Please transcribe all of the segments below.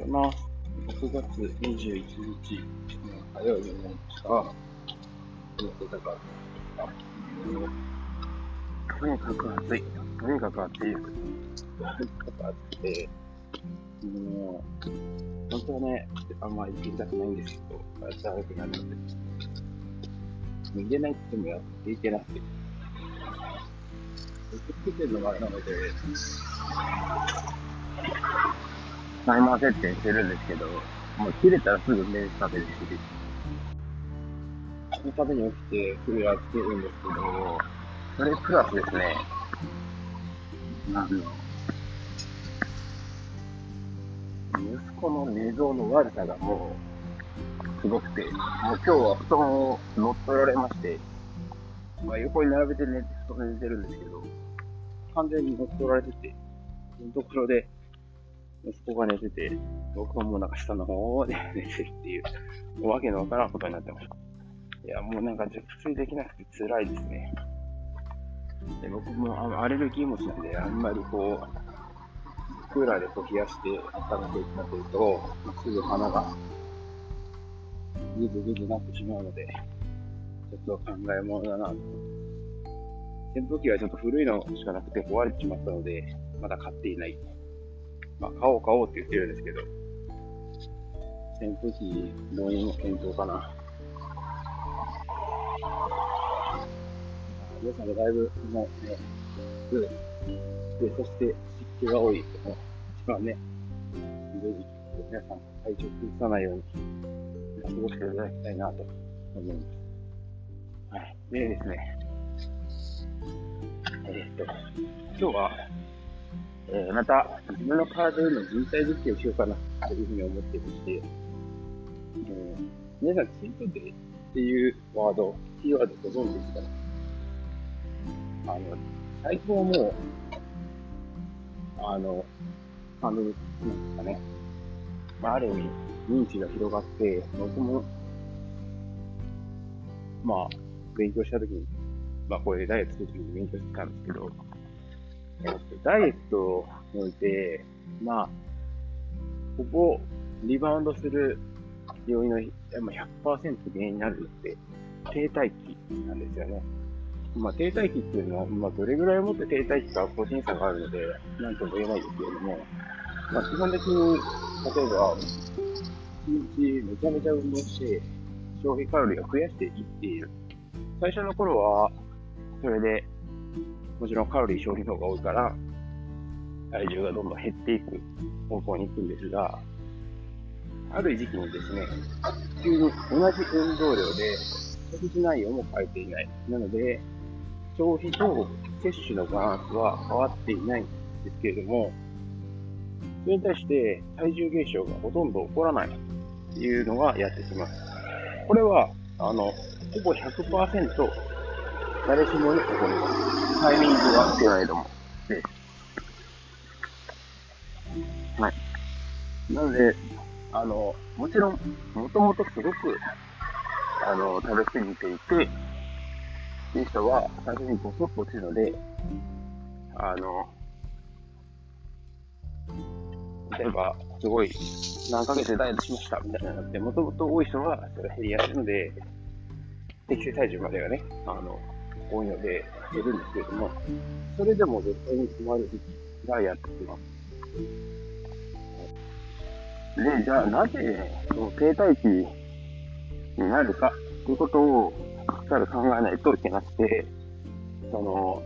ございます。6月21日の火曜日になりました。どうでしたかとにかく暑い。とにかく暑いです。とにかく暑くて、もう、本当はね、あんまり行きたくないんですけど、体調悪くなるので、逃げないって言ってもやっていけなくて、受け付けてるのがあれなので、タイマー設定してるんですけど、もう切れたらすぐ目覚めるし、そのために起きてクーラーつけるんですけど、それプラスですね、あの、息子の寝相の悪さがもう、すごくて、もう今日は布団を乗っ取られまして、まあ、横に並べて寝て、布団寝てるんですけど、完全に乗っ取られてて、そのところで、息子が寝てて、僕はもうなんか下の方で寝てるっていう、わけのわからんことになってました。いや、もうなんか熟睡できなくて辛いですね。で僕もあアレルギー持ちなんで、あんまりこう、クーラーでこう冷やして温めていったというと、すぐ鼻がぐずぐずなってしまうので、ちょっと考えものだな。扇風機はちょっと古いのしかなくて壊れてしまったので、まだ買っていない。まあ、買おう買おうって言ってるんですけど、扇風機導入の検討かな。皆さんがだいぶもうね、で、そして湿気が多い、一番ね、ひどい時期皆さん体調崩さないように過ごしていただきたいなと思います。はい。でですね、えーっと、今日は、えーまた自分の体への人体実験をしようかなというふうに思っていまして、えー皆さん、チートデイっていうワード、キーワードご存知ですか？ねあの、最近はもう、あの、あの、なんですかね、まあ、ある意味、認知が広がって、僕も、まあ、勉強したときに、まあ、これダイエットするときに勉強してたんですけど、ダイエットにおいて、まあ、ここ、リバウンドする要因の100%原因になるのって、停滞期なんですよね。まあ、停滞期っていうのは、まあ、どれぐらいをもって停滞期か個人差があるので、なんとも言えないですけれども、まあ、基本的に、例えば、一日めちゃめちゃ運動して、消費カロリーを増やしていっている。最初の頃は、それで、もちろんカロリー消費の方が多いから、体重がどんどん減っていく方向に行くんですが、ある時期にですね、急に同じ運動量で食事内容も変えていない。なので、消費と摂取のバランスは変わっていないんですけれども、それに対して体重減少がほとんど起こらないっていうのがやってきます。これは、あの、ほぼ100%誰しもに起こります。タイミングがってないとも。で。はい。なので、あの、もちろん、もともとすごく、あの、食べ過ぎていて、っていう人は、最初にボソッと落ちるので、あの、例えば、すごい、何ヶ月でダイエットしましたみたいなのって、もともと多い人は、それ減りやすいので、適正体重までがね、あの、多いので、減るんですけれども、それでも絶対に困る時期がやってきます。で、じゃあなぜ、その停滞期になるかということを、かり考えないといけなくて、その、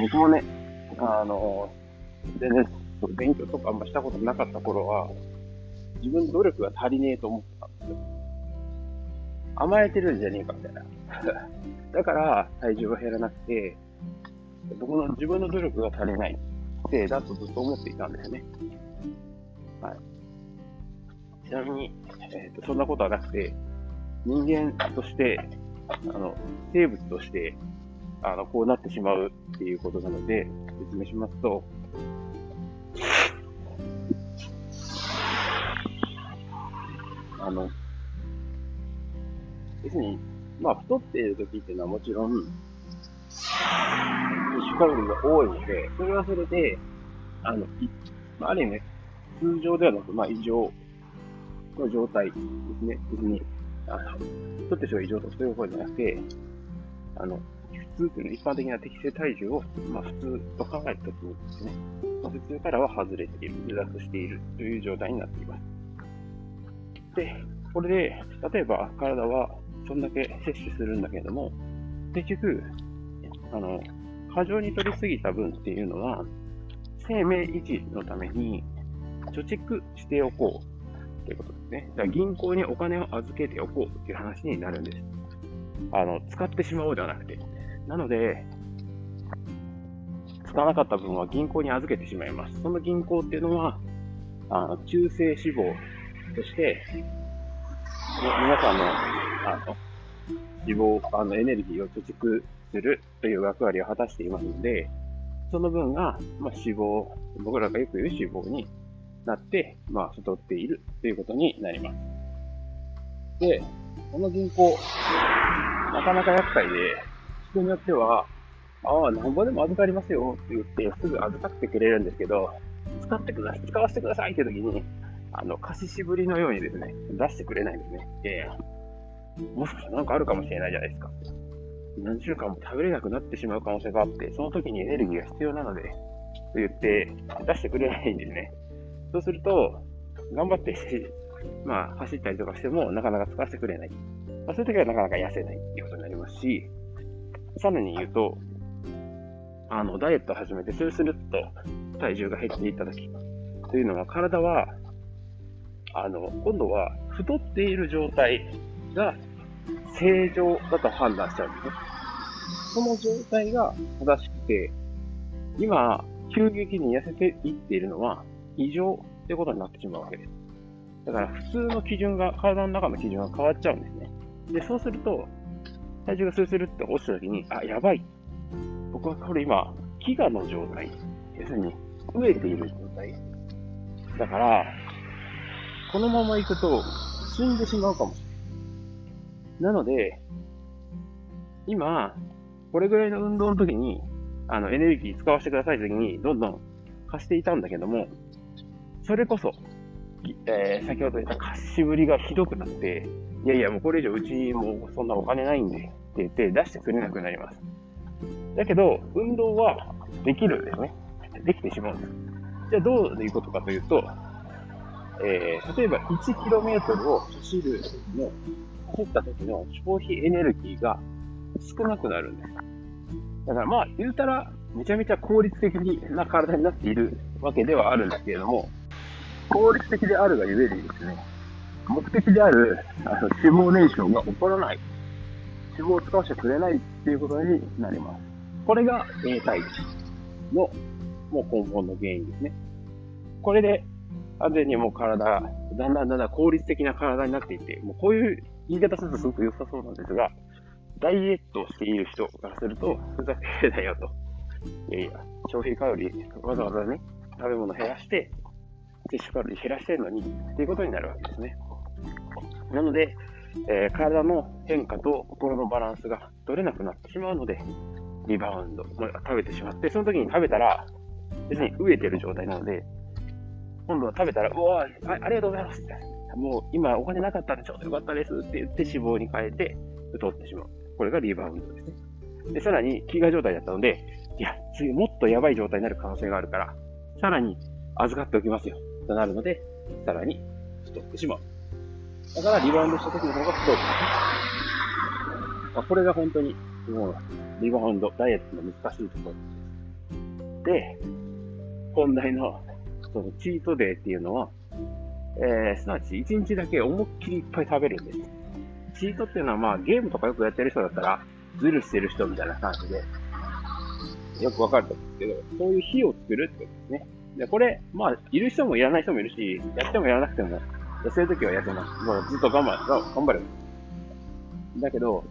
僕もね、あの、全然そう勉強とかあんましたことなかった頃は、自分努力が足りねえと思って。甘えてるんじゃねえかみたいな。だから体重が減らなくて、僕の自分の努力が足りないせいだとずっと思っていたんですよね。はい。ちなみに、えーと、そんなことはなくて、人間として、あの、生物として、あの、こうなってしまうっていうことなので、説明しますと、あの、要するに、まあ、太っている時っていうのはもちろん、摂取カロリーが多いので、それはそれで、あの、いまあ、ある意味、ね通常ではなく、まあ、異常の状態ですね。別に、あの、人って人が異常とかそういうことじゃなくて、あの、普通っていうのは一般的な適正体重を、まあ、普通と考えたときにですね、まあ、普通からは外れている、離脱しているという状態になっています。で、これで、例えば体はそんだけ摂取するんだけども、結局、あの、過剰に取りすぎた分っていうのは、生命維持のために貯蓄しておこうということですね。だから銀行にお金を預けておこうっていう話になるんです。あの、使ってしまおうではなくて。なので、使わなかった分は銀行に預けてしまいます。その銀行っていうのは、あの中性脂肪として、皆さんの、あの、脂肪、あの、エネルギーを貯蓄するという役割を果たしていますので、その分が、まあ、脂肪、僕らがよく言う脂肪になって、まあ、太っているということになります。で、この銀行、なかなか厄介で、人によっては、ああ、なんぼでも預かりますよって言って、すぐ預かってくれるんですけど、使ってください、使わせてくださいって時に、あの、貸ししぶりのようにですね、出してくれないんですね。いやいや、もしかしたらなんかあるかもしれないじゃないですか。何週間も食べれなくなってしまう可能性があって、その時にエネルギーが必要なので、と言って出してくれないんですね。そうすると、頑張って まあ、走ったりとかしても、なかなか使わせてくれない。まあ、そういう時はなかなか痩せないっていうことになりますし、さらに言うと、あの、ダイエットを始めて、スルスルっと体重が減っていった時というのは、体は、あの、今度は太っている状態が正常だと判断しちゃうんですね。その状態が正しくて、今、急激に痩せていっているのは異常ってことになってしまうわけです。だから普通の基準が、体の中の基準が変わっちゃうんですね。で、そうすると、体重がスースルって落ちた時に、あ、やばい。僕はこれ今、飢餓の状態。要するに、飢えている状態。だから、このまま行くと死んでしまうかもしれない。なので、今、これぐらいの運動の時に、あの、エネルギー使わせてくださいと時に、どんどん貸していたんだけども、それこそ、えー、先ほど言った貸しぶりがひどくなって、いやいや、もうこれ以上うちもうそんなお金ないんで、って言って出してくれなくなります。だけど、運動はできるんですね。できてしまうんです。じゃあどういうことかというと、えー、例えば 1km を走るの走った時の消費エネルギーが少なくなるんです。だからまあ、言うたら、めちゃめちゃ効率的な体になっているわけではあるんですけれども、効率的であるがゆえにですね、目的であるあの脂肪燃焼が起こらない。脂肪を使わせてくれないっていうことになります。これが A 体値のもう根本の原因ですね。これで完全にもう体だんだんだんだん効率的な体になっていって、もうこういう言い方するとすごく良さそうなんですが、ダイエットをしている人からすると、ふざけだよと。いやいや、消費カロリー、わざわざね、食べ物減らして、摂取カロリー減らしてるのに、っていうことになるわけですね。なので、えー、体の変化と心のバランスが取れなくなってしまうので、リバウンド、食べてしまって、その時に食べたら、別に飢えてる状態なので、今度は食べたら、うわあありがとうございますもう今お金なかったんでちょうどよかったですって言って脂肪に変えて太ってしまう。これがリバウンドですね。で、さらに飢餓状態だったので、いや、次もっとやばい状態になる可能性があるから、さらに預かっておきますよ。となるので、さらに太ってしまう。だからリバウンドした時の方が太る。まあ、これが本当に、もう、リバウンド、ダイエットの難しいところです。で、本題の、そのチートデーっていうのは、えー、すなわち1日だけ思いっきりいっぱい食べるんです。チートっていうのはまあゲームとかよくやってる人だったら、ズルしてる人みたいな感じで、よくわかると思うんですけど、そういう日を作るってことですね。で、これ、まあ、いる人もいらない人もいるし、やってもやらなくても、痩せるときは痩せます。もうずっと我慢、頑張れば。だけど、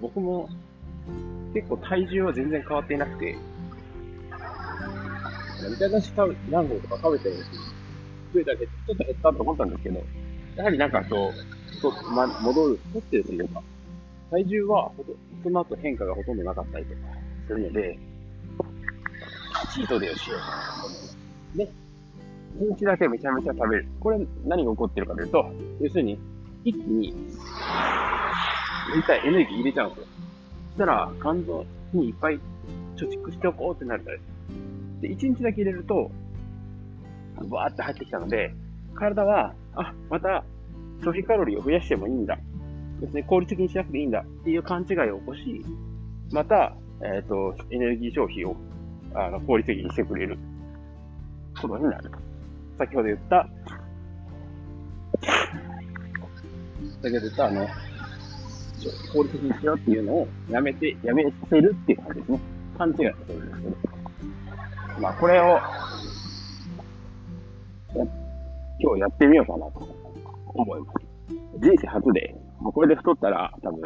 僕も結構体重は全然変わっていなくて、みたいなし何本とか食べてるんです増えたけど、ちょっと減ったと思ったんですけど、やはりなんかそう、とま、戻る、取ってるというか、体重はほと、その後変化がほとんどなかったりとかするので、チートデーをしようと思って。で、1日だけめちゃめちゃ食べる。これ何が起こってるかというと、要するに、一気に、絶対エネルギー入れちゃうんですよ。そしたら、肝臓にいっぱい貯蓄しておこうってなるからです。で、1日だけ入れると、バーって入ってきたので、体は、あ、また消費カロリーを増やしてもいいんだ。ですね、効率的にしなくていいんだっていう勘違いを起こし、また、えっ、ー、と、エネルギー消費をあの効率的にしてくれることになる。先ほど言った、先ほど言ったあの、効率的にしようっていうのをやめて、やめてるっていう感じですね。勘違いをするんですけど。まあ、これを、今日やってみようかなと思います。人生初で、まあ、これで太ったら多分、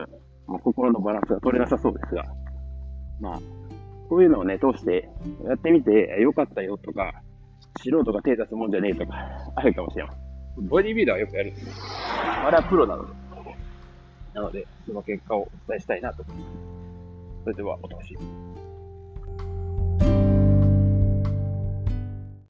まあ、心のバランスが取れなさそうですが、まあ、こういうのをね、通してやってみて、よかったよとか、素人が手出すもんじゃねえとか、あるかもしれません。ボディビルダーはよくやるんですよ。あれはプロなので。なので、その結果をお伝えしたいなと思います。それでは、お楽しみに。